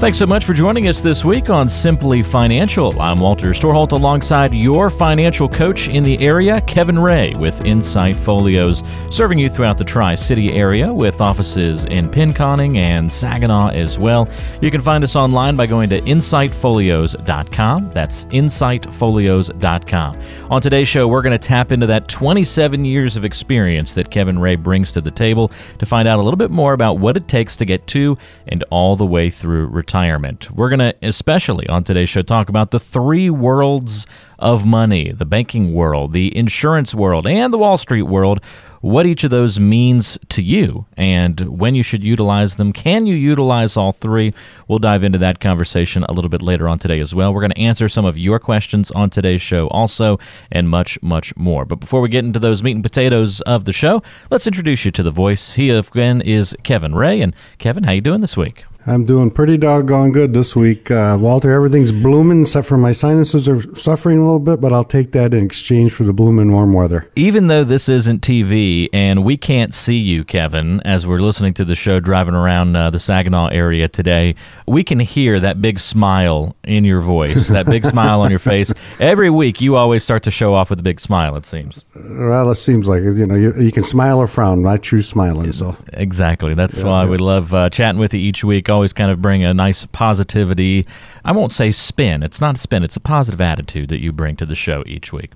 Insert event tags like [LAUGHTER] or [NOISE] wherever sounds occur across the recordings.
Thanks so much for joining us this week on Simply Financial. I'm Walter Storholt alongside your financial coach in the area, Kevin Ray, with Insight Folios, serving you throughout the Tri City area with offices in Pinconning and Saginaw as well. You can find us online by going to insightfolios.com. That's insightfolios.com. On today's show, we're going to tap into that 27 years of experience that Kevin Ray brings to the table to find out a little bit more about what it takes to get to and all the way through retirement retirement. We're going to, especially on today's show, talk about the three worlds of money the banking world, the insurance world, and the Wall Street world. What each of those means to you and when you should utilize them. Can you utilize all three? We'll dive into that conversation a little bit later on today as well. We're going to answer some of your questions on today's show also, and much, much more. But before we get into those meat and potatoes of the show, let's introduce you to the voice. He again is Kevin Ray. And Kevin, how are you doing this week? I'm doing pretty doggone good this week. Uh, Walter, everything's blooming except for my sinuses are suffering a little bit, but I'll take that in exchange for the blooming warm weather. Even though this isn't TV and we can't see you, Kevin, as we're listening to the show driving around uh, the Saginaw area today, we can hear that big smile in your voice, that big [LAUGHS] smile on your face. Every week, you always start to show off with a big smile, it seems. Well, it seems like it. You know, you, you can smile or frown. I choose smiling. So. Exactly. That's yeah, why yeah. we love uh, chatting with you each week always kind of bring a nice positivity. I won't say spin. It's not a spin. It's a positive attitude that you bring to the show each week.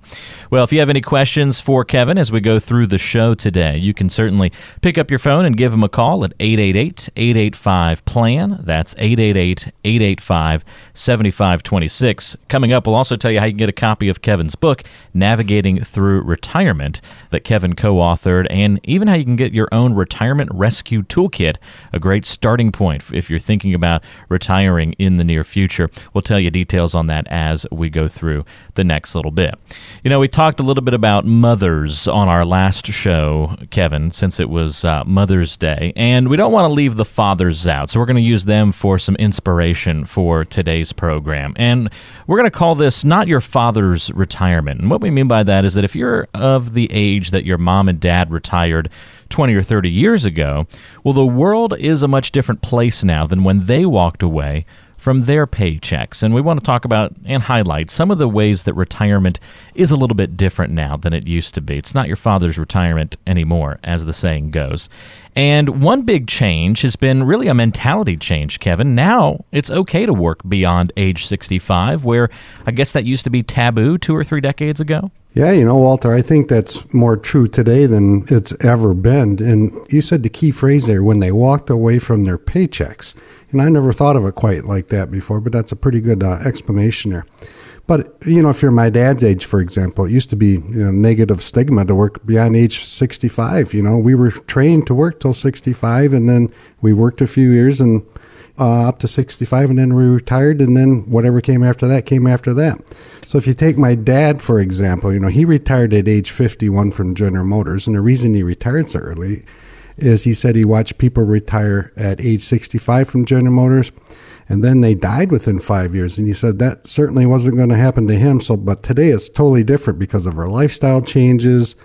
Well, if you have any questions for Kevin as we go through the show today, you can certainly pick up your phone and give him a call at 888-885-PLAN. That's 888-885-7526. Coming up, we'll also tell you how you can get a copy of Kevin's book, Navigating Through Retirement, that Kevin co-authored, and even how you can get your own retirement rescue toolkit, a great starting point if you're thinking about retiring in the near future. We'll tell you details on that as we go through the next little bit. You know, we talked a little bit about mothers on our last show, Kevin, since it was uh, Mother's Day, and we don't want to leave the fathers out. So we're going to use them for some inspiration for today's program. And we're going to call this Not Your Father's Retirement. And what we mean by that is that if you're of the age that your mom and dad retired, 20 or 30 years ago, well, the world is a much different place now than when they walked away from their paychecks. And we want to talk about and highlight some of the ways that retirement is a little bit different now than it used to be. It's not your father's retirement anymore, as the saying goes. And one big change has been really a mentality change, Kevin. Now it's okay to work beyond age 65, where I guess that used to be taboo two or three decades ago. Yeah, you know, Walter, I think that's more true today than it's ever been. And you said the key phrase there when they walked away from their paychecks. And I never thought of it quite like that before, but that's a pretty good uh, explanation there. But, you know, if you're my dad's age, for example, it used to be you know, negative stigma to work beyond age 65. You know, we were trained to work till 65, and then we worked a few years and uh, up to 65, and then we retired, and then whatever came after that came after that. So if you take my dad, for example, you know, he retired at age 51 from General Motors. And the reason he retired so early is he said he watched people retire at age 65 from General Motors and then they died within five years. And he said that certainly wasn't going to happen to him. So, but today it's totally different because of our lifestyle changes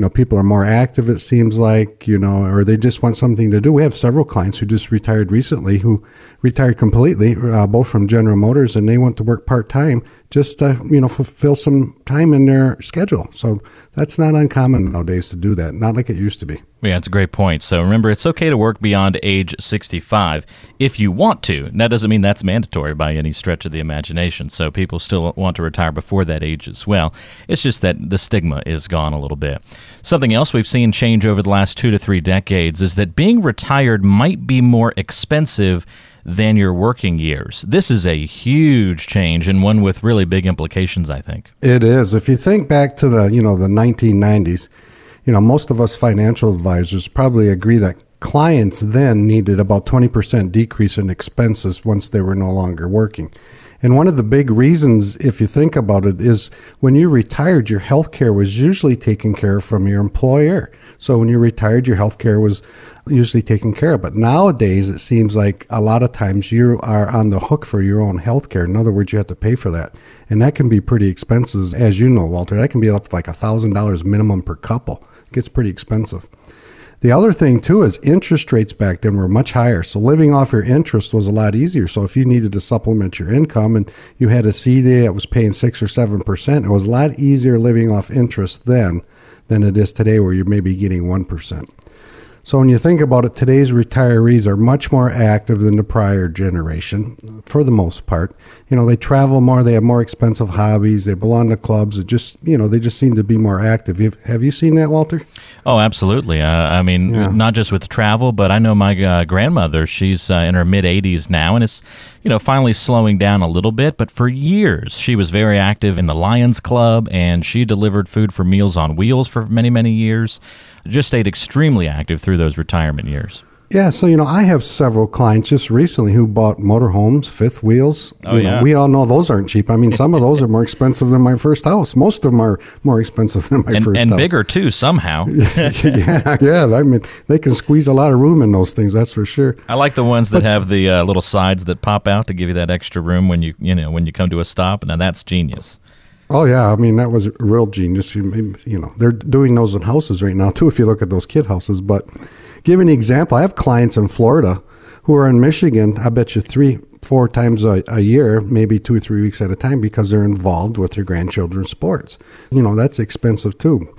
you know, people are more active, it seems like, you know, or they just want something to do. We have several clients who just retired recently who retired completely, uh, both from General Motors, and they went to work part time just to, you know, fulfill some time in their schedule. So that's not uncommon nowadays to do that, not like it used to be. Yeah, that's a great point. So remember, it's okay to work beyond age 65 if you want to. That doesn't mean that's mandatory by any stretch of the imagination. So people still want to retire before that age as well. It's just that the stigma is gone a little bit. Something else we've seen change over the last two to three decades is that being retired might be more expensive than your working years. This is a huge change and one with really big implications, I think. It is. If you think back to the, you know, the 1990s, you know, most of us financial advisors probably agree that clients then needed about 20% decrease in expenses once they were no longer working. And one of the big reasons, if you think about it, is when you retired, your health care was usually taken care of from your employer. So when you retired, your health care was usually taken care of. But nowadays, it seems like a lot of times you are on the hook for your own health care. In other words, you have to pay for that. And that can be pretty expensive, as you know, Walter. That can be up to like $1,000 minimum per couple. It gets pretty expensive. The other thing too is interest rates back then were much higher. So living off your interest was a lot easier. So if you needed to supplement your income and you had a CD that was paying six or seven percent, it was a lot easier living off interest then than it is today where you're maybe getting one percent. So when you think about it, today's retirees are much more active than the prior generation, for the most part. You know, they travel more, they have more expensive hobbies, they belong to clubs. It just, you know, they just seem to be more active. Have you seen that, Walter? Oh, absolutely. Uh, I mean, yeah. not just with travel, but I know my uh, grandmother. She's uh, in her mid 80s now, and it's you know finally slowing down a little bit. But for years, she was very active in the Lions Club, and she delivered food for Meals on Wheels for many many years. Just stayed extremely active through those retirement years. Yeah, so you know, I have several clients just recently who bought motorhomes, fifth wheels. Oh, you know, yeah. We all know those aren't cheap. I mean, some of those are more [LAUGHS] expensive than my first house. Most of them are more expensive than my and, first and house. And bigger too, somehow. [LAUGHS] yeah, yeah. I mean, they can squeeze a lot of room in those things. That's for sure. I like the ones that but, have the uh, little sides that pop out to give you that extra room when you you know when you come to a stop. Now that's genius. Oh yeah, I mean that was real genius. You, you know, they're doing those in houses right now too. If you look at those kid houses, but give an example. I have clients in Florida who are in Michigan. I bet you three, four times a, a year, maybe two or three weeks at a time, because they're involved with their grandchildren's sports. You know, that's expensive too.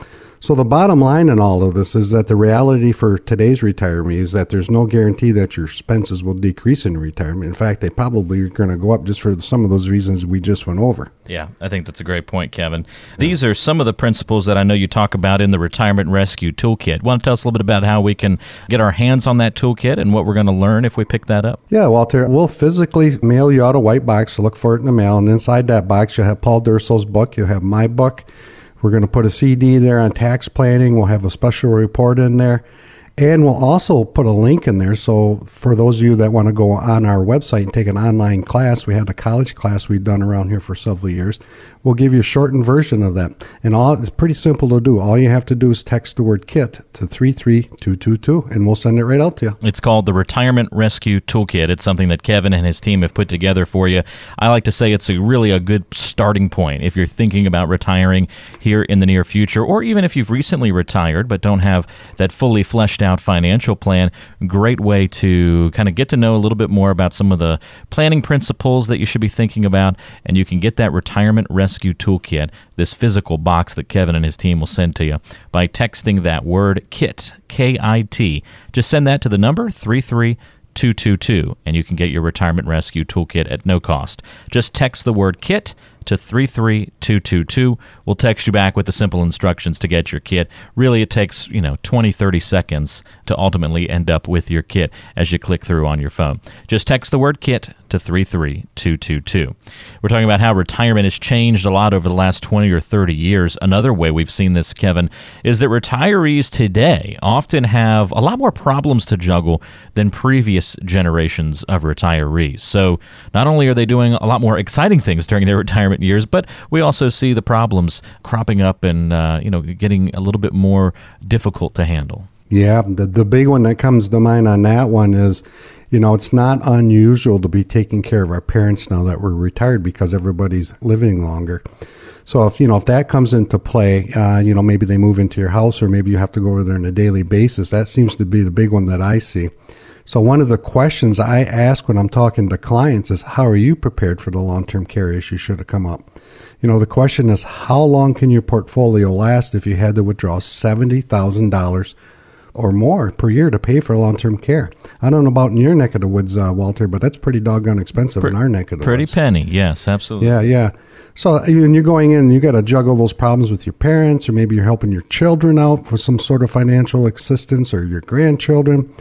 So the bottom line in all of this is that the reality for today's retiree is that there's no guarantee that your expenses will decrease in retirement. In fact, they probably are going to go up just for some of those reasons we just went over. Yeah, I think that's a great point, Kevin. These are some of the principles that I know you talk about in the Retirement Rescue Toolkit. Want to tell us a little bit about how we can get our hands on that toolkit and what we're going to learn if we pick that up? Yeah, Walter, we'll physically mail you out a white box to look for it in the mail, and inside that box you'll have Paul Durso's book, you'll have my book we're going to put a CD there on tax planning. We'll have a special report in there. And we'll also put a link in there. So for those of you that want to go on our website and take an online class, we had a college class we've done around here for several years. We'll give you a shortened version of that. And all it's pretty simple to do. All you have to do is text the word KIT to 33222 and we'll send it right out to you. It's called the Retirement Rescue Toolkit. It's something that Kevin and his team have put together for you. I like to say it's a really a good starting point if you're thinking about retiring here in the near future or even if you've recently retired but don't have that fully fleshed out out financial plan. Great way to kind of get to know a little bit more about some of the planning principles that you should be thinking about. And you can get that retirement rescue toolkit, this physical box that Kevin and his team will send to you, by texting that word KIT, K I T. Just send that to the number 33222, and you can get your retirement rescue toolkit at no cost. Just text the word KIT to 33222. We'll text you back with the simple instructions to get your kit. Really, it takes, you know, 20, 30 seconds to ultimately end up with your kit as you click through on your phone. Just text the word kit to 33222. We're talking about how retirement has changed a lot over the last 20 or 30 years. Another way we've seen this, Kevin, is that retirees today often have a lot more problems to juggle than previous generations of retirees. So, not only are they doing a lot more exciting things during their retirement years, but we also see the problems cropping up and uh, you know getting a little bit more difficult to handle. Yeah, the the big one that comes to mind on that one is, you know, it's not unusual to be taking care of our parents now that we're retired because everybody's living longer. So if you know if that comes into play, uh, you know maybe they move into your house or maybe you have to go over there on a daily basis. That seems to be the big one that I see. So one of the questions I ask when I'm talking to clients is, how are you prepared for the long-term care issue should it come up? You know, the question is, how long can your portfolio last if you had to withdraw $70,000 or more per year to pay for long-term care? I don't know about in your neck of the woods, uh, Walter, but that's pretty doggone expensive in our neck of the pretty woods. Pretty penny, yes, absolutely. Yeah, yeah. So when you're going in, you got to juggle those problems with your parents, or maybe you're helping your children out for some sort of financial assistance, or your grandchildren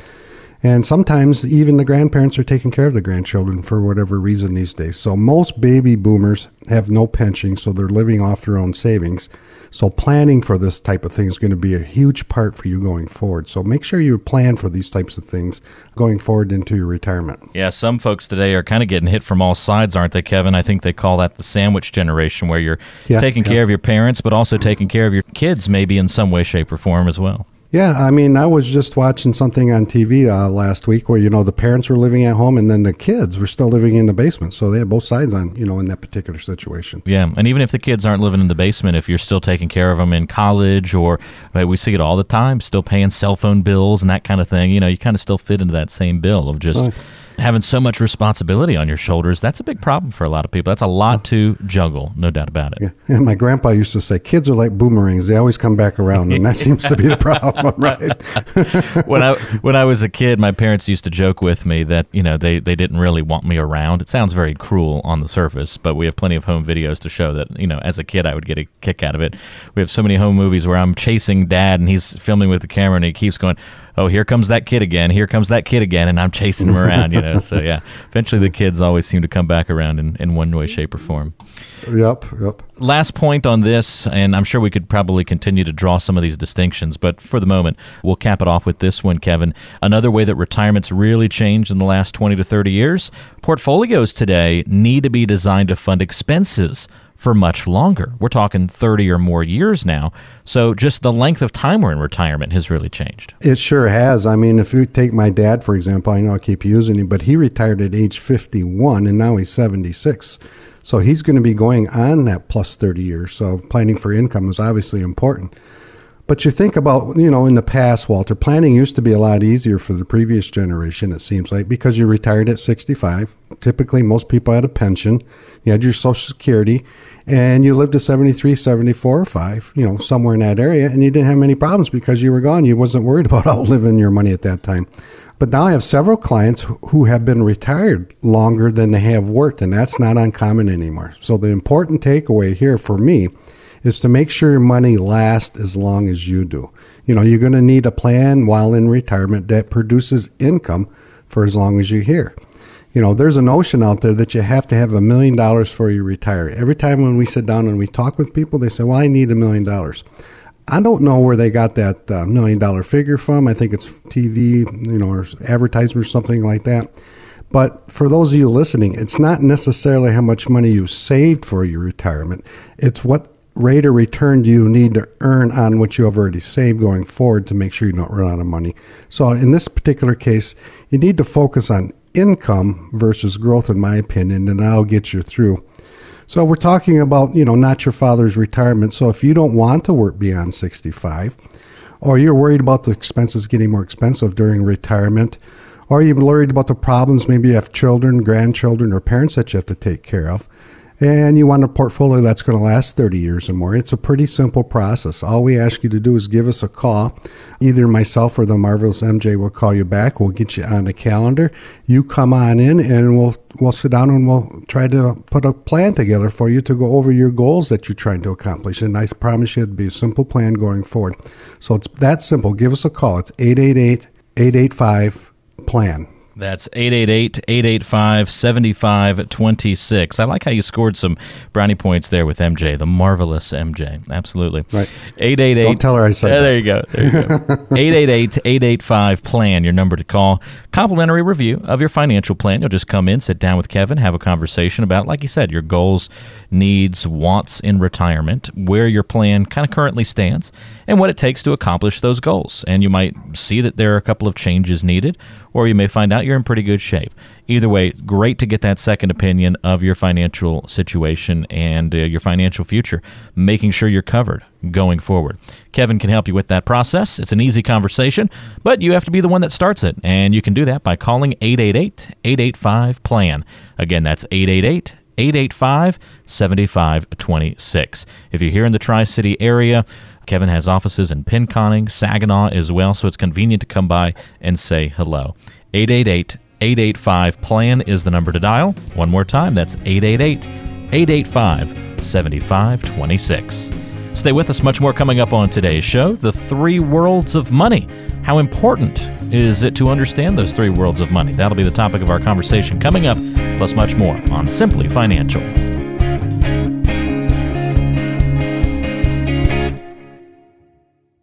And sometimes even the grandparents are taking care of the grandchildren for whatever reason these days. So most baby boomers have no pension, so they're living off their own savings. So planning for this type of thing is going to be a huge part for you going forward. So make sure you plan for these types of things going forward into your retirement. Yeah, some folks today are kind of getting hit from all sides, aren't they, Kevin? I think they call that the sandwich generation, where you're Yeah, taking yeah. care of your parents, but also taking care of your kids, maybe in some way, shape, or form as well. Yeah, I mean, I was just watching something on TV uh, last week where you know the parents were living at home and then the kids were still living in the basement, so they had both sides on you know in that particular situation. Yeah, and even if the kids aren't living in the basement, if you're still taking care of them in college, or uh, we see it all the time, still paying cell phone bills and that kind of thing, you know, you kind of still fit into that same bill of just Right. Having so much responsibility on your shoulders. That's a big problem for a lot of people. That's a lot to juggle, no doubt about it. Yeah, and my grandpa used to say, "Kids are like boomerangs; they always come back around," and that [LAUGHS] seems to be the problem, right? [LAUGHS] when I when I was a kid, my parents used to joke with me that you know they, they didn't really want me around. It sounds very cruel on the surface, but we have plenty of home videos to show that you know as a kid I would get a kick out of it. We have so many home movies where I'm chasing dad and he's filming with the camera and he keeps going, "Oh, here comes that kid again! Here comes that kid again!" and I'm chasing him around. You know, so yeah. [LAUGHS] Eventually, the kids always seem to come back around in, in one way, shape, or form yep, yep. last point on this, and I'm sure we could probably continue to draw some of these distinctions, but for the moment, we'll cap it off with this one, Kevin. Another way that retirement's really changed in the last 20 to 30 years portfolios today need to be designed to fund expenses for much longer. We're talking 30 or more years now. So just the length of time we're in retirement has really changed. It sure has. I mean, if you take my dad for example, I know I keep using him, but he retired at age fifty-one, and now he's seventy-six. So he's going to be going on that plus thirty years. So planning for income is obviously important. But you think about, you know, in the past, Walter, planning used to be a lot easier for the previous generation, it seems like, because you retired at 65. Typically, most people had a pension, you had your Social Security, and you lived to 73, 74, or 5, you know, somewhere in that area, and you didn't have many problems because you were gone. You wasn't worried [LAUGHS] about outliving your money at that time. But now I have several clients who have been retired longer than they have worked, and that's not uncommon anymore. So the important takeaway here for me is to make sure your money lasts as long as you do. You know, you're going to need a plan while in retirement that produces income for as long as you're here. You know, there's a notion out there that you have to have a million dollars for you retire. Every time when we sit down and we talk with people, they say, Well, I need a million dollars. I don't know where they got that uh, million dollar figure from. I think it's TV, you know, or advertisement or something like that. But for those of you listening, it's not necessarily how much money you saved for your retirement. It's what rate of return do you need to earn on what you have already saved going forward to make sure you don't run out of money. So in this particular case, you need to focus on income versus growth, in my opinion, and that'll get you through. So we're talking about, you know, not your father's retirement. So if you don't want to work beyond 65, or you're worried about the expenses getting more expensive during retirement, or you're worried about the problems, maybe you have children, grandchildren, or parents that you have to take care of, and you want a portfolio that's going to last 30 years or more, it's a pretty simple process. All we ask you to do is give us a call. Either myself or the Marvelous MJ will call you back. We'll get you on the calendar. You come on in and we'll we'll sit down and we'll try to put a plan together for you to go over your goals that you're trying to accomplish. And I promise you it'll be a simple plan going forward. So it's that simple. Give us a call. It's 888 885 plan. That's 888-885-7526. I like how you scored some brownie points there with MJ, the marvelous MJ. Absolutely. Right. 888 Don't tell her I said Yeah, that. There you go. There you go. [LAUGHS] 888-885-PLAN, your number to call. Complimentary review of your financial plan. You'll just come in, sit down with Kevin, have a conversation about, like you said, your goals, needs, wants in retirement, where your plan kind of currently stands, and what it takes to accomplish those goals. And you might see that there are a couple of changes needed, or you may find out you're in pretty good shape. Either way, great to get that second opinion of your financial situation and uh, your financial future, making sure you're covered going forward. Kevin can help you with that process. It's an easy conversation, but you have to be the one that starts it, and you can do that by calling 888 885 PLAN. Again, that's 888 885 7526. If you're here in the Tri City area, Kevin has offices in Pinconning, Saginaw as well, so it's convenient to come by and say hello. 888 885 PLAN is the number to dial. One more time, that's 888 885 7526. Stay with us, much more coming up on today's show The Three Worlds of Money. How important is it to understand those three worlds of money? That'll be the topic of our conversation coming up, plus much more on Simply Financial.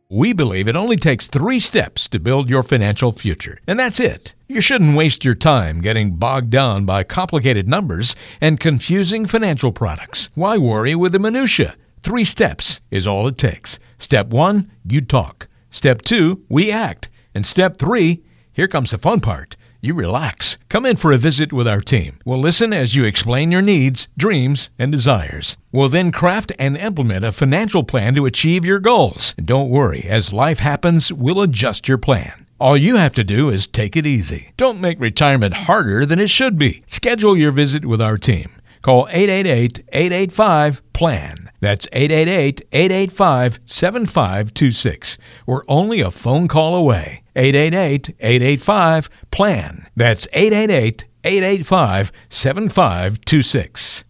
We believe it only takes three steps to build your financial future, and that's it. You shouldn't waste your time getting bogged down by complicated numbers and confusing financial products. Why worry with the minutiae? Three steps is all it takes. Step one, you talk. Step two, we act. And step three, here comes the fun part you relax. Come in for a visit with our team. We'll listen as you explain your needs, dreams, and desires. We'll then craft and implement a financial plan to achieve your goals. And don't worry, as life happens, we'll adjust your plan. All you have to do is take it easy. Don't make retirement harder than it should be. Schedule your visit with our team. Call 888 885 PLAN. That's 888 885 7526. We're only a phone call away. 888 885 PLAN. That's 888 885 7526.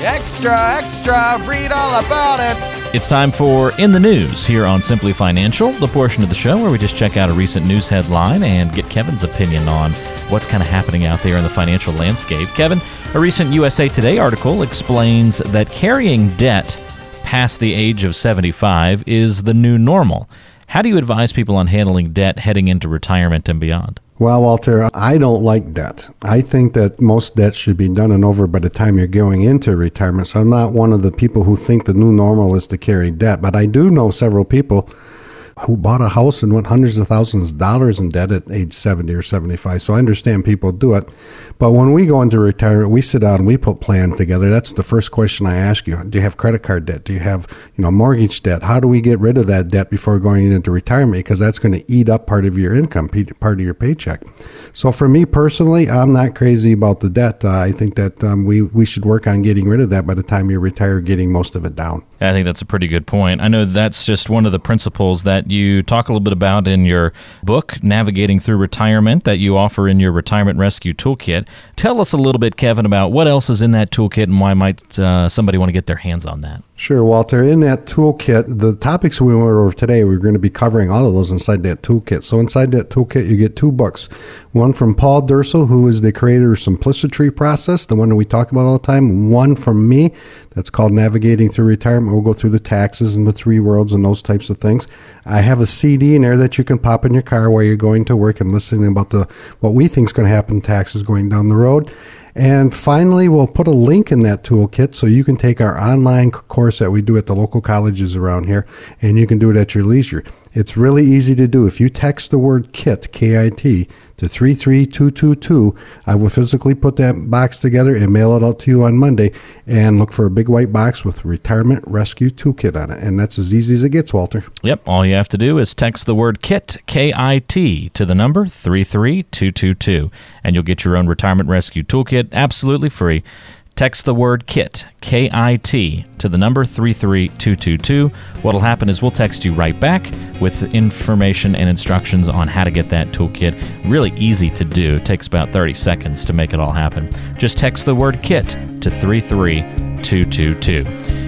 Extra, extra, read all about it. It's time for In the News here on Simply Financial, the portion of the show where we just check out a recent news headline and get Kevin's opinion on what's kind of happening out there in the financial landscape. Kevin, a recent USA Today article explains that carrying debt past the age of 75 is the new normal. How do you advise people on handling debt heading into retirement and beyond? Well, Walter, I don't like debt. I think that most debt should be done and over by the time you're going into retirement. So I'm not one of the people who think the new normal is to carry debt, but I do know several people who bought a house and went hundreds of thousands of dollars in debt at age 70 or 75. So I understand people do it. But when we go into retirement, we sit down and we put plan together. That's the first question I ask you. Do you have credit card debt? Do you have, you know, mortgage debt? How do we get rid of that debt before going into retirement? Because that's going to eat up part of your income, part of your paycheck. So for me personally, I'm not crazy about the debt. Uh, I think that um, we, we should work on getting rid of that by the time you retire, getting most of it down. I think that's a pretty good point. I know that's just one of the principles you talk a little bit about in your book, Navigating Through Retirement, that you offer in your Retirement Rescue Toolkit. Tell us a little bit, Kevin, about what else is in that toolkit and why might uh, somebody want to get their hands on that. Sure, Walter. In that toolkit, the topics we went over today, we're going to be covering all of those inside that toolkit. So inside that toolkit, you get two books. One from Paul Dursel, who is the creator of Simplicity Process, the one that we talk about all the time. One from me, that's called Navigating Through Retirement. We'll go through the taxes and the three worlds and those types of things. I have a CD in there that you can pop in your car while you're going to work and listening about the what we think is going to happen taxes going down the road. And finally, we'll put a link in that toolkit so you can take our online course that we do at the local colleges around here, and you can do it at your leisure. It's really easy to do. If you text the word KIT, K I T, to 33222, I will physically put that box together and mail it out to you on Monday and look for a big white box with Retirement Rescue Toolkit on it. And that's as easy as it gets, Walter. Yep. All you have to do is text the word KIT, K I T, to the number 33222, and you'll get your own Retirement Rescue Toolkit absolutely free. Text the word KIT, K I T, to the number 33222. What'll happen is we'll text you right back with information and instructions on how to get that toolkit. Really easy to do. It takes about 30 seconds to make it all happen. Just text the word KIT to 33222.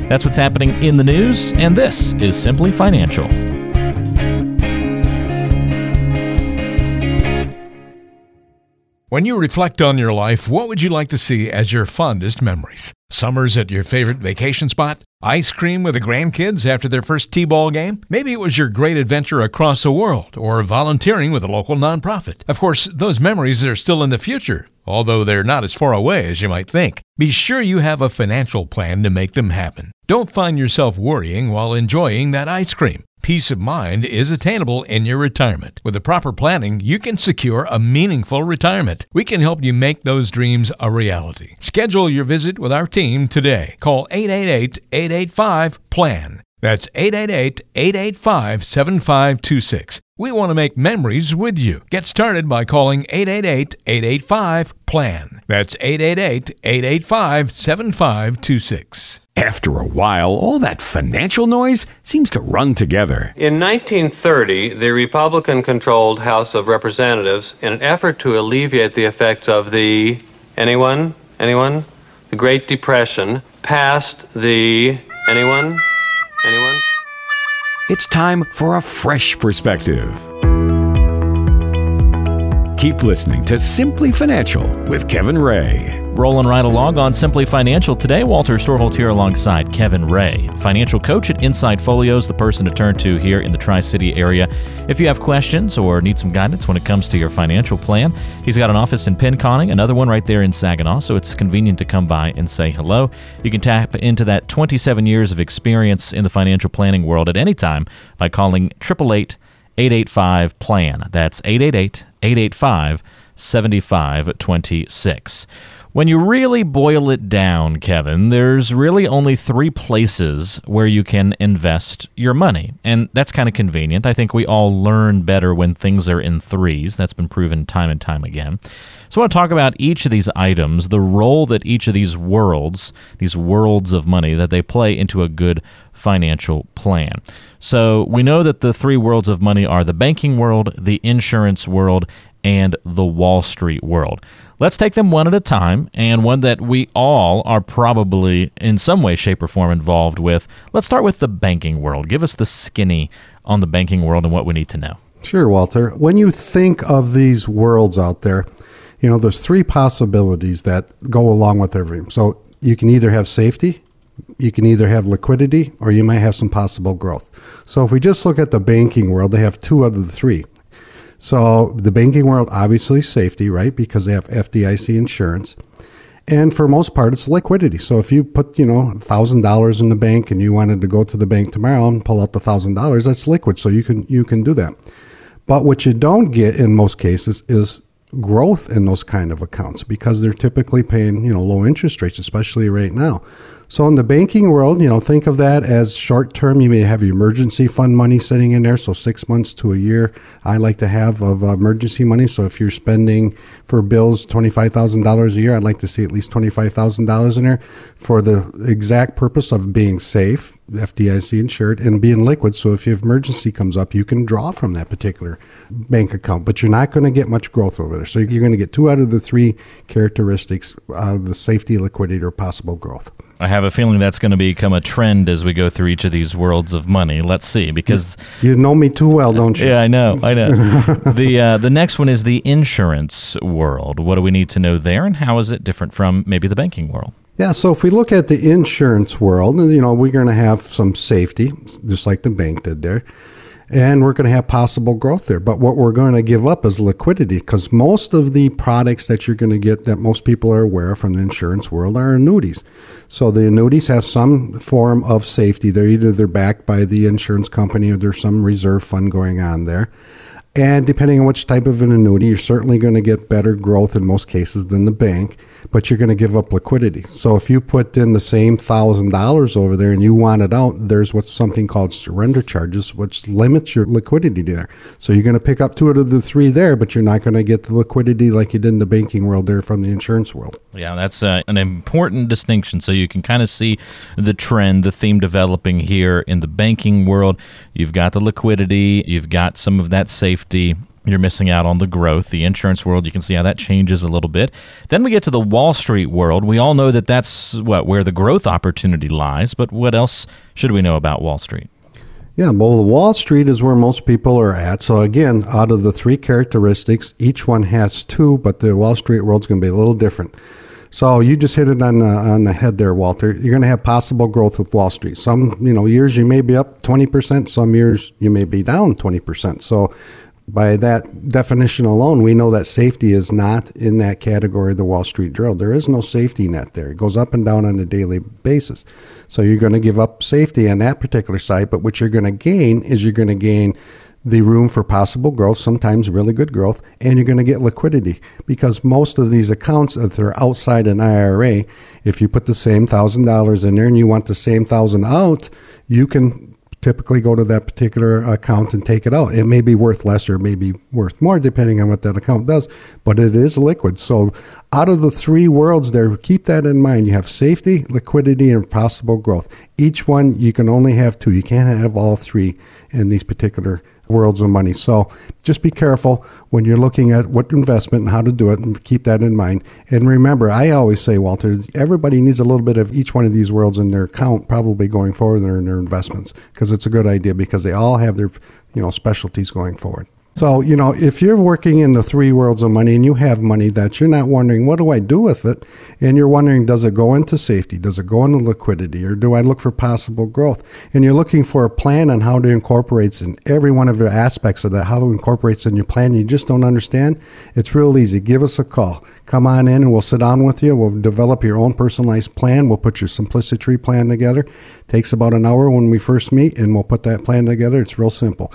That's what's happening in the news, and this is Simply Financial. When you reflect on your life, what would you like to see as your fondest memories? Summers at your favorite vacation spot? Ice cream with the grandkids after their first T ball game? Maybe it was your great adventure across the world or volunteering with a local nonprofit. Of course, those memories are still in the future, although they're not as far away as you might think. Be sure you have a financial plan to make them happen. Don't find yourself worrying while enjoying that ice cream. Peace of mind is attainable in your retirement. With the proper planning, you can secure a meaningful retirement. We can help you make those dreams a reality. Schedule your visit with our team today. Call 888 885 PLAN. That's 888 885 7526. We want to make memories with you. Get started by calling 888 885 PLAN. That's 888 885 7526. After a while, all that financial noise seems to run together. In 1930, the Republican controlled House of Representatives, in an effort to alleviate the effects of the. Anyone? Anyone? The Great Depression, passed the. Anyone? Anyone? It's time for a fresh perspective. Keep listening to Simply Financial with Kevin Ray. Rolling right along on Simply Financial today, Walter Storholt here alongside Kevin Ray, financial coach at Insight Folios, the person to turn to here in the Tri City area. If you have questions or need some guidance when it comes to your financial plan, he's got an office in Pinconning, another one right there in Saginaw, so it's convenient to come by and say hello. You can tap into that 27 years of experience in the financial planning world at any time by calling 888 885 PLAN. That's 888 885 7526. When you really boil it down, Kevin, there's really only three places where you can invest your money. And that's kind of convenient. I think we all learn better when things are in threes. That's been proven time and time again. So I want to talk about each of these items, the role that each of these worlds, these worlds of money, that they play into a good financial plan. So we know that the three worlds of money are the banking world, the insurance world, and the Wall Street world. Let's take them one at a time, and one that we all are probably in some way, shape, or form involved with. Let's start with the banking world. Give us the skinny on the banking world and what we need to know. Sure, Walter. When you think of these worlds out there, you know, there's three possibilities that go along with everything. So you can either have safety, you can either have liquidity, or you might have some possible growth. So if we just look at the banking world, they have two out of the three. So the banking world, obviously safety, right? Because they have FDIC insurance. And for most part, it's liquidity. So if you put, you know, thousand dollars in the bank and you wanted to go to the bank tomorrow and pull out the thousand dollars, that's liquid. So you can you can do that. But what you don't get in most cases is growth in those kind of accounts because they're typically paying, you know, low interest rates, especially right now. So in the banking world, you know, think of that as short term. You may have your emergency fund money sitting in there, so six months to a year. I like to have of uh, emergency money. So if you're spending for bills twenty five thousand dollars a year, I'd like to see at least twenty five thousand dollars in there for the exact purpose of being safe, FDIC insured, and being liquid. So if your emergency comes up, you can draw from that particular bank account. But you're not going to get much growth over there. So you're going to get two out of the three characteristics of the safety, liquidity, or possible growth. I have a feeling that's going to become a trend as we go through each of these worlds of money. Let's see, because you know me too well, don't you? Yeah, I know, I know. [LAUGHS] the uh, the next one is the insurance world. What do we need to know there, and how is it different from maybe the banking world? Yeah, so if we look at the insurance world, you know, we're going to have some safety, just like the bank did there and we're going to have possible growth there. But what we're going to give up is liquidity because most of the products that you're going to get that most people are aware of from the insurance world are annuities. So the annuities have some form of safety. They're either they're backed by the insurance company or there's some reserve fund going on there. And depending on which type of an annuity, you're certainly going to get better growth in most cases than the bank, but you're going to give up liquidity. So if you put in the same thousand dollars over there and you want it out, there's what's something called surrender charges, which limits your liquidity there. So you're going to pick up two out of the three there, but you're not going to get the liquidity like you did in the banking world there from the insurance world. Yeah, that's uh, an important distinction. So you can kind of see the trend, the theme developing here in the banking world. You've got the liquidity, you've got some of that safety safety, you're missing out on the growth. The insurance world, you can see how that changes a little bit. Then we get to the Wall Street world. We all know that that's what where the growth opportunity lies. But what else should we know about Wall Street? Yeah, well, Wall Street is where most people are at. So again, out of the three characteristics, each one has two, but the Wall Street world's going to be a little different. So you just hit it on the, on the head there, Walter. You're going to have possible growth with Wall Street. Some you know years you may be up 20%, some years you may be down 20%. So by that definition alone, we know that safety is not in that category of the Wall Street drill. There is no safety net there. It goes up and down on a daily basis. So you're going to give up safety on that particular side, but what you're going to gain is you're going to gain the room for possible growth, sometimes really good growth, and you're going to get liquidity because most of these accounts, if they're outside an IRA, if you put the same thousand dollars in there and you want the same thousand out, you can typically go to that particular account and take it out. It may be worth less or may be worth more depending on what that account does, but it is liquid. So out of the three worlds there, keep that in mind. You have safety, liquidity, and possible growth. Each one, you can only have two. You can't have all three in these particular worlds of money. So just be careful when you're looking at what investment and how to do it and keep that in mind. And remember, I always say, Walter, everybody needs a little bit of each one of these worlds in their account probably going forward in their investments because it's a good idea because they all have their, you know, specialties going forward. So, you know, if you're working in the three worlds of money and you have money that you're not wondering, what do I do with it? And you're wondering, does it go into safety? Does it go into liquidity? Or do I look for possible growth? And you're looking for a plan on how to incorporate in every one of the aspects of that, how it incorporates in your plan. You just don't understand. It's real easy. Give us a call. Come on in and we'll sit down with you. We'll develop your own personalized plan. We'll put your simplicity plan together. Takes about an hour when we first meet and we'll put that plan together. It's real simple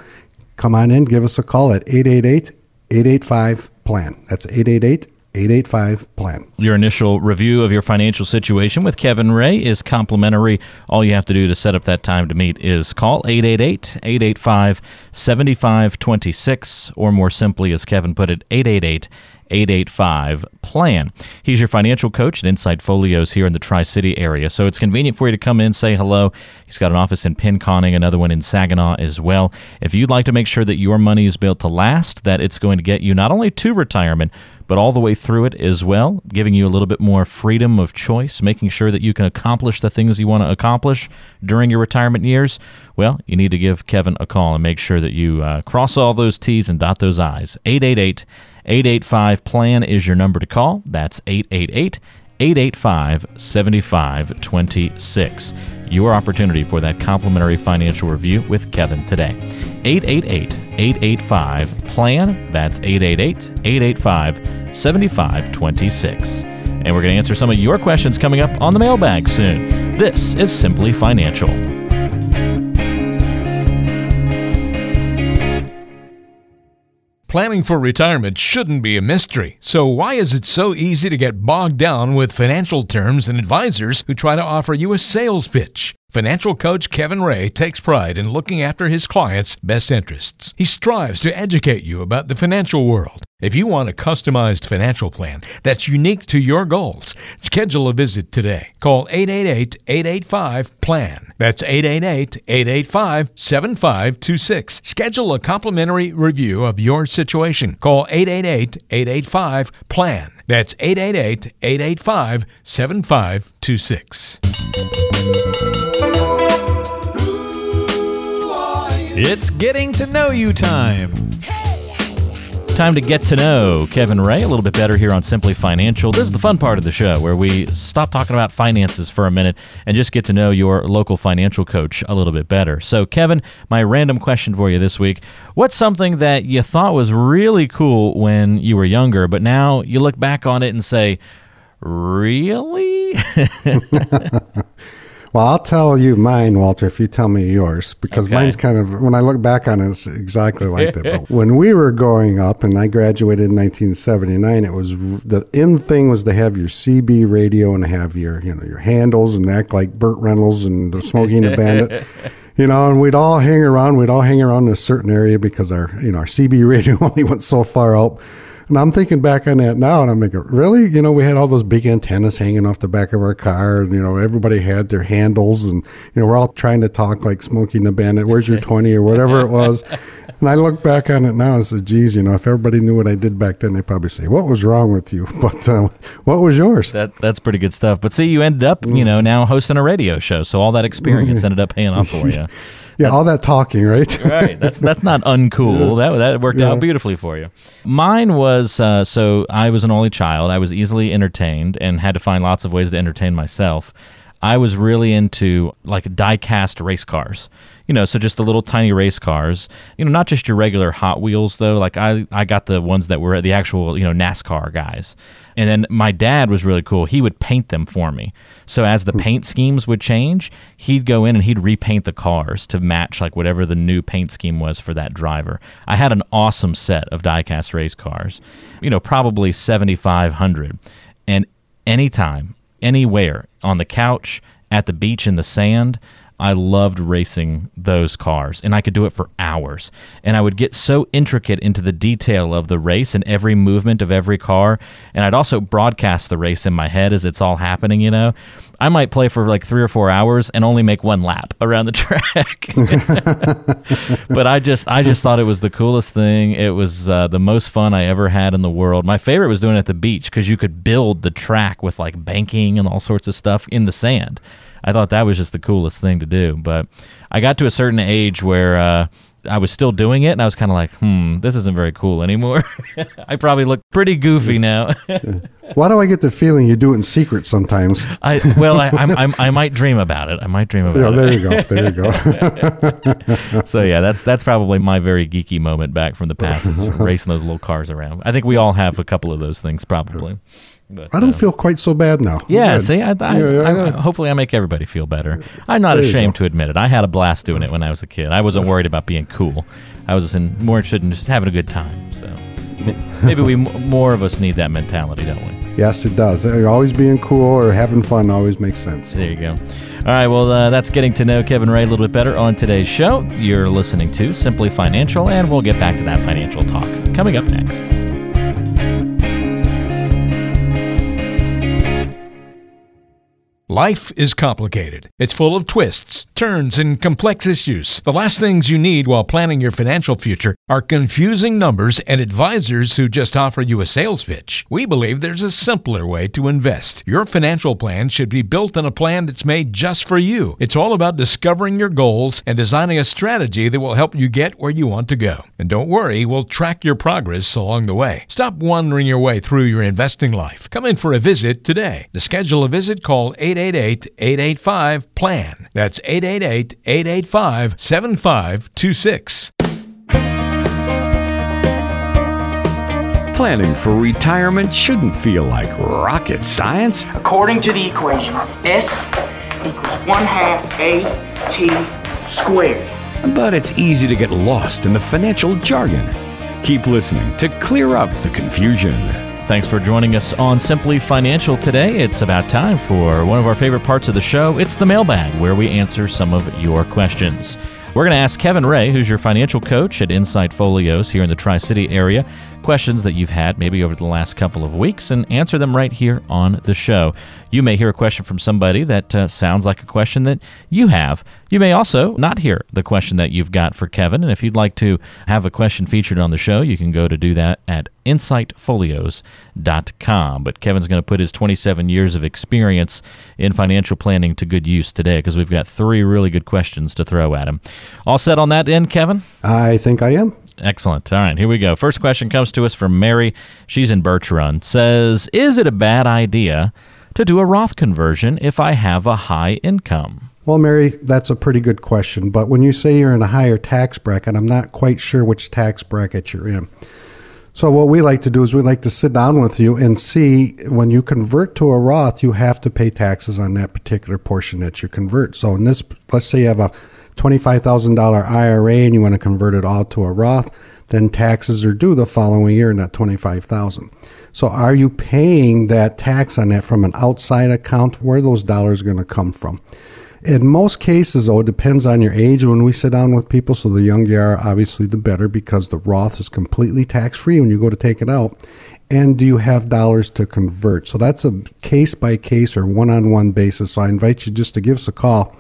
come on in, give us a call at 888 885 PLAN. That's 888 885 PLAN. Your initial review of your financial situation with Kevin Ray is complimentary. All you have to do to set up that time to meet is call 888 885 7526, or more simply, as Kevin put it, 888 885 plan. He's your financial coach at Insight Folios here in the Tri City area. So it's convenient for you to come in, say hello. He's got an office in Pinconning, another one in Saginaw as well. If you'd like to make sure that your money is built to last, that it's going to get you not only to retirement, but all the way through it as well, giving you a little bit more freedom of choice, making sure that you can accomplish the things you want to accomplish during your retirement years, well, you need to give Kevin a call and make sure that you uh, cross all those T's and dot those I's. 888 885 PLAN is your number to call. That's 888 885 7526. Your opportunity for that complimentary financial review with Kevin today. 888 885 PLAN. That's 888 885 7526. And we're going to answer some of your questions coming up on the mailbag soon. This is Simply Financial. Planning for retirement shouldn't be a mystery. So, why is it so easy to get bogged down with financial terms and advisors who try to offer you a sales pitch? Financial coach Kevin Ray takes pride in looking after his clients' best interests. He strives to educate you about the financial world. If you want a customized financial plan that's unique to your goals, schedule a visit today. Call 888 885 PLAN. That's 888 885 7526. Schedule a complimentary review of your situation. Call 888 885 PLAN. That's 888 885 7526. It's getting to know you time. Time to get to know Kevin Ray a little bit better here on Simply Financial. This is the fun part of the show where we stop talking about finances for a minute and just get to know your local financial coach a little bit better. So, Kevin, my random question for you this week What's something that you thought was really cool when you were younger, but now you look back on it and say, Really? [LAUGHS] [LAUGHS] Well, I'll tell you mine, Walter, if you tell me yours, because Okay. mine's kind of, when I look back on it, it's exactly like that. But [LAUGHS] when we were growing up, and I graduated in 1979, it was the in thing was to have your CB radio and have your, you know, your handles and act like Burt Reynolds and the Smokey and the Bandit. [LAUGHS] You know, and we'd all hang around. We'd all hang around in a certain area because our, you know, our CB radio [LAUGHS] only went so far out. And I'm thinking back on that now, and I'm thinking, really? You know, we had all those big antennas hanging off the back of our car, and you know, everybody had their handles, and you know, we're all trying to talk like Smokey and the Bandit. Where's your twenty or whatever it was? [LAUGHS] And I look back on it now and say, geez, you know, if everybody knew what I did back then, they'd probably say, what was wrong with you? [LAUGHS] But uh, what was yours? that That's pretty good stuff. But see, you ended up, you know, now hosting a radio show. So all that experience [LAUGHS] ended up paying off for you. Yeah, all that talking, right? [LAUGHS] right. That's that's not uncool. That that worked Yeah. out beautifully for you. Mine was uh, so I was an only child. I was easily entertained and had to find lots of ways to entertain myself. I was really into like die-cast race cars. You know, so just the little tiny race cars. You know, not just your regular Hot Wheels though. Like I I got the ones that were the actual you know NASCAR guys. And then my dad was really cool. He would paint them for me. So as the hmm. paint schemes would change, he'd go in and he'd repaint the cars to match like whatever the new paint scheme was for that driver. I had an awesome set of diecast race cars. You know, probably 7500. And anytime, anywhere, on the couch, at the beach in the sand, I loved racing those cars and I could do it for hours. And I would get so intricate into the detail of the race and every movement of every car. And I'd also broadcast the race in my head as it's all happening, you know. I might play for like three or four hours and only make one lap [LAUGHS] around the track. [LAUGHS] but I just I just thought it was the coolest thing. It was uh, the most fun I ever had in the world. My favorite was doing it at the beach because you could build the track with like banking and all sorts of stuff in the sand. I thought that was just the coolest thing to do. But I got to a certain age where uh, I was still doing it, and I was kind of like, hmm, this isn't very cool anymore. [LAUGHS] I probably look pretty goofy now. Why do I get the feeling you do it in secret sometimes? I well, I, I'm, I'm, I [LAUGHS] might dream about it. I might dream about Yeah, it. there you go. There you go. [LAUGHS] So yeah, that's that's probably my very geeky moment back from the past is racing those little cars around. I think we all have a couple of those things probably. But, I don't uh, feel quite so bad now. Yeah, see, I, I, Yeah, yeah, I, yeah. hopefully I make everybody feel better. I'm not There ashamed to admit it. I had a blast doing it when I was a kid. I wasn't worried about being cool. I was just in, more interested in just having a good time. So [LAUGHS] maybe we more of us need that mentality, don't we? Yes, it does. Uh, Always being cool or having fun always makes sense. There you go. All right, well, uh, that's getting to know Kevin Ray a little bit better on today's show. You're listening to Simply Financial, and we'll get back to that financial talk coming up next. Life is complicated. It's full of twists, turns, and complex issues. The last things you need while planning your financial future are confusing numbers and advisors who just offer you a sales pitch. We believe there's a simpler way to invest. Your financial plan should be built on a plan that's made just for you. It's all about discovering your goals and designing a strategy that will help you get where you want to go. And don't worry, we'll track your progress along the way. Stop wandering your way through your investing life. Come in for a visit today. To schedule a visit, call 888-885-PLAN. That's 888-885-7526. Planning for retirement shouldn't feel like rocket science. According to the equation, S equals 1 half AT squared. But it's easy to get lost in the financial jargon. Keep listening to clear up the confusion. Thanks for joining us on Simply Financial today. It's about time for one of our favorite parts of the show. It's the mailbag, where we answer some of your questions. We're going to ask Kevin Ray, who's your financial coach at Insight Folios here in the Tri City area, questions that you've had maybe over the last couple of weeks and answer them right here on the show. You may hear a question from somebody that uh, sounds like a question that you have. You may also not hear the question that you've got for Kevin. And if you'd like to have a question featured on the show, you can go to do that at insightfolios.com. But Kevin's going to put his 27 years of experience in financial planning to good use today because we've got three really good questions to throw at him. All set on that end, Kevin? I think I am. Excellent. All right, here we go. First question comes to us from Mary. She's in Birch Run. Says, "Is it a bad idea to do a Roth conversion if I have a high income?" Well, Mary, that's a pretty good question. But when you say you're in a higher tax bracket, I'm not quite sure which tax bracket you're in. So, what we like to do is we like to sit down with you and see when you convert to a Roth, you have to pay taxes on that particular portion that you convert. So, in this, let's say you have a $25,000 IRA and you want to convert it all to a Roth, then taxes are due the following year that 25000 So, are you paying that tax on that from an outside account? Where those dollars going to come from? In most cases, though, it depends on your age when we sit down with people. So the younger you are, obviously, the better because the Roth is completely tax free when you go to take it out. And do you have dollars to convert? So that's a case by case or one on one basis. So I invite you just to give us a call.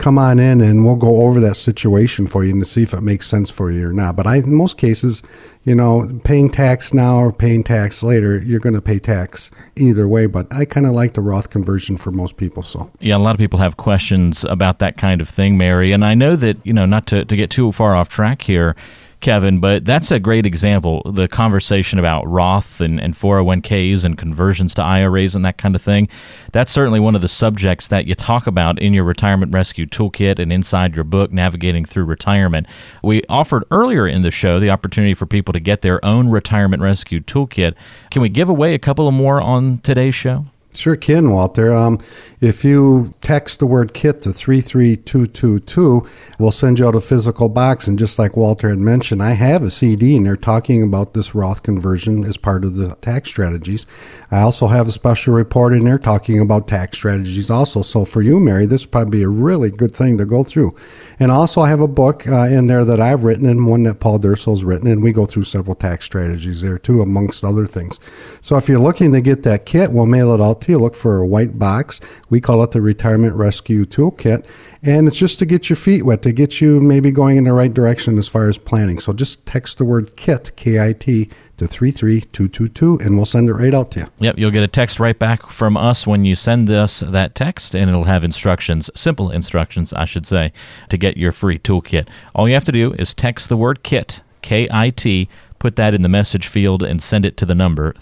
Come on in and we'll go over that situation for you and to see if it makes sense for you or not. But I, in most cases, you know, paying tax now or paying tax later, you're going to pay tax either way. But I kind of like the Roth conversion for most people. So. Yeah, a lot of people have questions about that kind of thing, Mary. And I know that, you know, not to, to get too far off track here, Kevin, but that's a great example. The conversation about Roth and, and 401ks and conversions to IRAs and that kind of thing. That's certainly one of the subjects that you talk about in your Retirement Rescue Toolkit and inside your book, Navigating Through Retirement. We offered earlier in the show the opportunity for people to get their own Retirement Rescue Toolkit. Can we give away a couple of more on today's show? Sure can, Walter. Um, if you text the word KIT to 33222, we'll send you out a physical box. And just like Walter had mentioned, I have a CD and they're talking about this Roth conversion as part of the tax strategies. I also have a special report in there talking about tax strategies also. So for you, Mary, this would probably be a really good thing to go through. And also, I have a book uh, in there that I've written and one that Paul Durso's written, and we go through several tax strategies there too, amongst other things. So if you're looking to get that kit, we'll mail it out you. Look for a white box. We call it the Retirement Rescue Toolkit. And it's just to get your feet wet, to get you maybe going in the right direction as far as planning. So just text the word KIT, K I T, to 33222, and we'll send it right out to you. Yep, you'll get a text right back from us when you send us that text, and it'll have instructions, simple instructions, I should say, to get your free toolkit. All you have to do is text the word KIT, K I T, put that in the message field, and send it to the number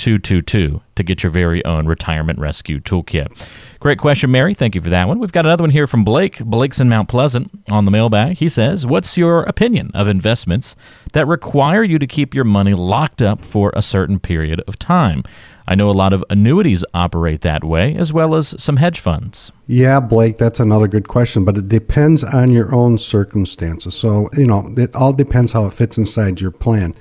33222 to get your very own retirement rescue toolkit. Great question, Mary. Thank you for that one. We've got another one here from Blake. Blake's in Mount Pleasant on the mailbag. He says, What's your opinion of investments that require you to keep your money locked up for a certain period of time? I know a lot of annuities operate that way, as well as some hedge funds. Yeah, Blake, that's another good question, but it depends on your own circumstances. So, you know, it all depends how it fits inside your plan.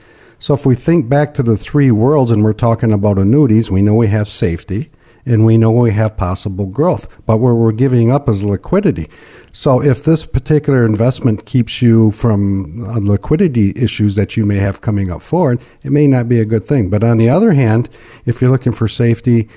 So, if we think back to the three worlds and we're talking about annuities, we know we have safety and we know we have possible growth, but what we're giving up is liquidity. So if this particular investment keeps you from uh, liquidity issues that you may have coming up forward, it may not be a good thing. But on the other hand, if you're looking for safety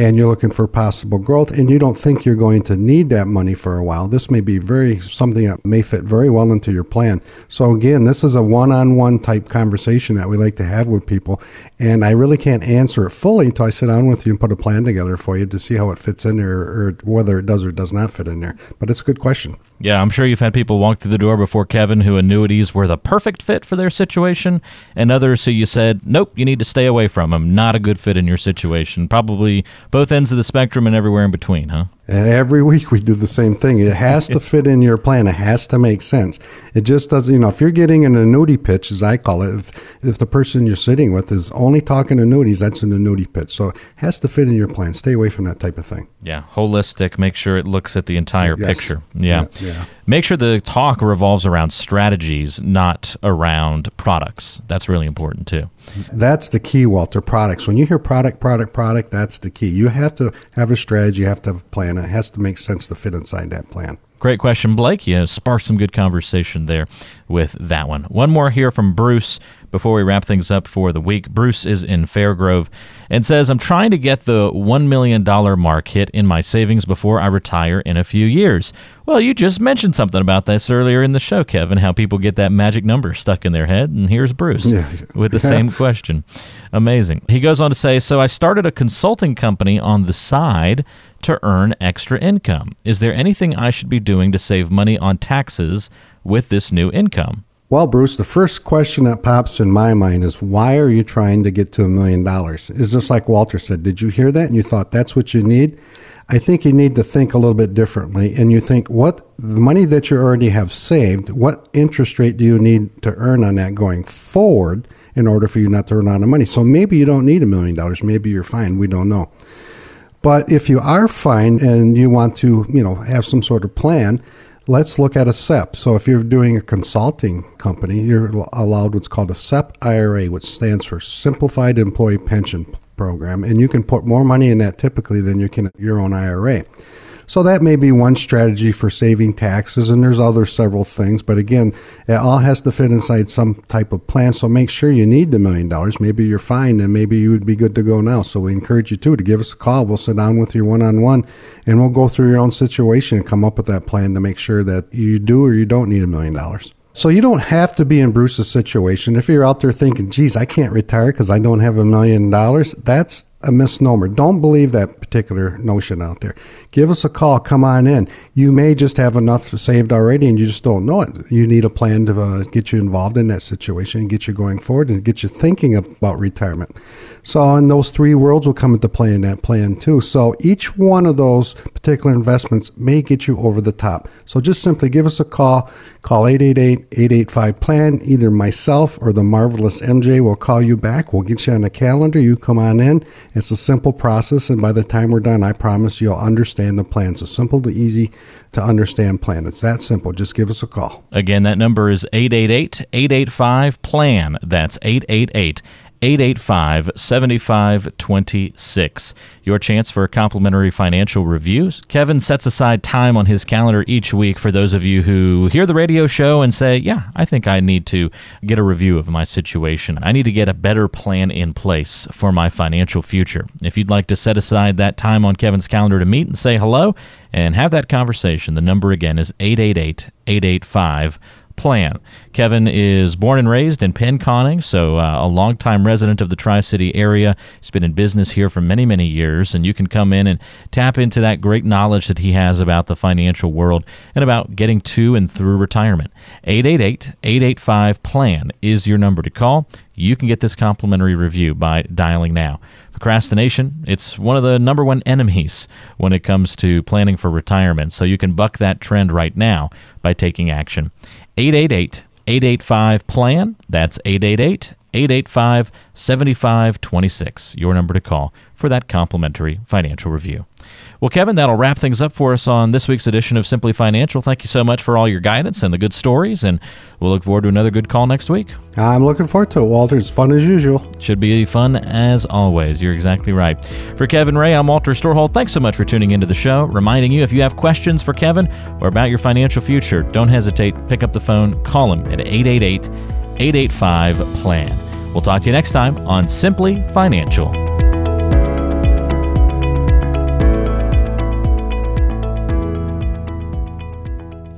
and you're looking for possible growth and you don't think you're going to need that money for a while, this may be very something that may fit very well into your plan. So again, this is a one-on-one type conversation that we like to have with people, and I really can't answer it fully until I sit down with you and put a plan together for you to see how it fits in there or whether it does or does not fit in there. But it's a good question. Yeah, I'm sure you've had people walk through the door before Kevin who annuities were the perfect fit for their situation, and others who you said, nope, you need to stay away from them. Not a good fit in your situation. Probably both ends of the spectrum and everywhere in between, huh? Every week we do the same thing. It has to fit in your plan. It has to make sense. It just doesn't, you know, if you're getting an annuity pitch, as I call it, if, if the person you're sitting with is only talking annuities, that's an annuity pitch. So it has to fit in your plan. Stay away from that type of thing. Yeah, holistic. Make sure it looks at the entire Yes. picture. Yeah. Yeah, yeah. Make sure the talk revolves around strategies, not around products. That's really important too. That's the key, Walter. Products. When you hear product, product, product, that's the key. You have to have a strategy. You have to have a plan. It has to make sense to fit inside that plan. Great question, Blake. You sparked some good conversation there with that one. One more here from Bruce before we wrap things up for the week. Bruce is in Fairgrove and says, I'm trying to get the $1 million mark hit in my savings before I retire in a few years. Well, you just mentioned something about this earlier in the show, Kevin, how people get that magic number stuck in their head. And here's Bruce Yeah. with the same question. Amazing. He goes on to say, So I started a consulting company on the side to earn extra income. Is there anything I should be doing to save money on taxes with this new income? Well, Bruce, the first question that pops in my mind is why are you trying to get to a million dollars? Is this like Walter said? Did you hear that and you thought that's what you need? I think you need to think a little bit differently and you think what the money that you already have saved, what interest rate do you need to earn on that going forward in order for you not to run out of money? So maybe you don't need a million dollars. Maybe you're fine. We don't know. But if you are fine and you want to, you know, have some sort of plan, let's look at a SEP. So if you're doing a consulting company, you're allowed what's called a SEP IRA, which stands for Simplified Employee Pension Program, and you can put more money in that typically than you can your own IRA. So that may be one strategy for saving taxes, and there's other several things. But again, it all has to fit inside some type of plan. So make sure you need the million dollars. Maybe you're fine, and maybe you would be good to go now. So we encourage you too to give us a call. We'll sit down with you one on one, and we'll go through your own situation and come up with that plan to make sure that you do or you don't need a million dollars. So you don't have to be in Bruce's situation. If you're out there thinking, geez, I can't retire because I don't have a million dollars, that's a misnomer. Don't believe that particular notion out there. Give us a call. Come on in. You may just have enough saved already and you just don't know it. You need a plan to uh, get you involved in that situation and get you going forward and get you thinking about retirement. So, in those three worlds will come into play in that plan too. So, each one of those particular investments may get you over the top. So, just simply give us a call. Call 888 885 PLAN. Either myself or the marvelous MJ will call you back. We'll get you on the calendar. You come on in. It's a simple process, and by the time we're done, I promise you'll understand the plan. It's a simple to easy to understand plan. It's that simple. Just give us a call. Again, that number is 888 885 PLAN. That's 888 885 7526. Your chance for a complimentary financial reviews. Kevin sets aside time on his calendar each week for those of you who hear the radio show and say, Yeah, I think I need to get a review of my situation. I need to get a better plan in place for my financial future. If you'd like to set aside that time on Kevin's calendar to meet and say hello and have that conversation, the number again is 888 885 plan. Kevin is born and raised in Pinconning, so uh, a longtime resident of the Tri City area. He's been in business here for many, many years, and you can come in and tap into that great knowledge that he has about the financial world and about getting to and through retirement. 888 885 PLAN is your number to call. You can get this complimentary review by dialing now. Procrastination, it's one of the number one enemies when it comes to planning for retirement, so you can buck that trend right now by taking action. 888 885 PLAN. That's 888 885 7526. Your number to call for that complimentary financial review. Well, Kevin, that'll wrap things up for us on this week's edition of Simply Financial. Thank you so much for all your guidance and the good stories, and we'll look forward to another good call next week. I'm looking forward to it, Walter. It's fun as usual. Should be fun as always. You're exactly right. For Kevin Ray, I'm Walter Storholt. Thanks so much for tuning into the show. Reminding you, if you have questions for Kevin or about your financial future, don't hesitate. Pick up the phone, call him at 888 885 PLAN. We'll talk to you next time on Simply Financial.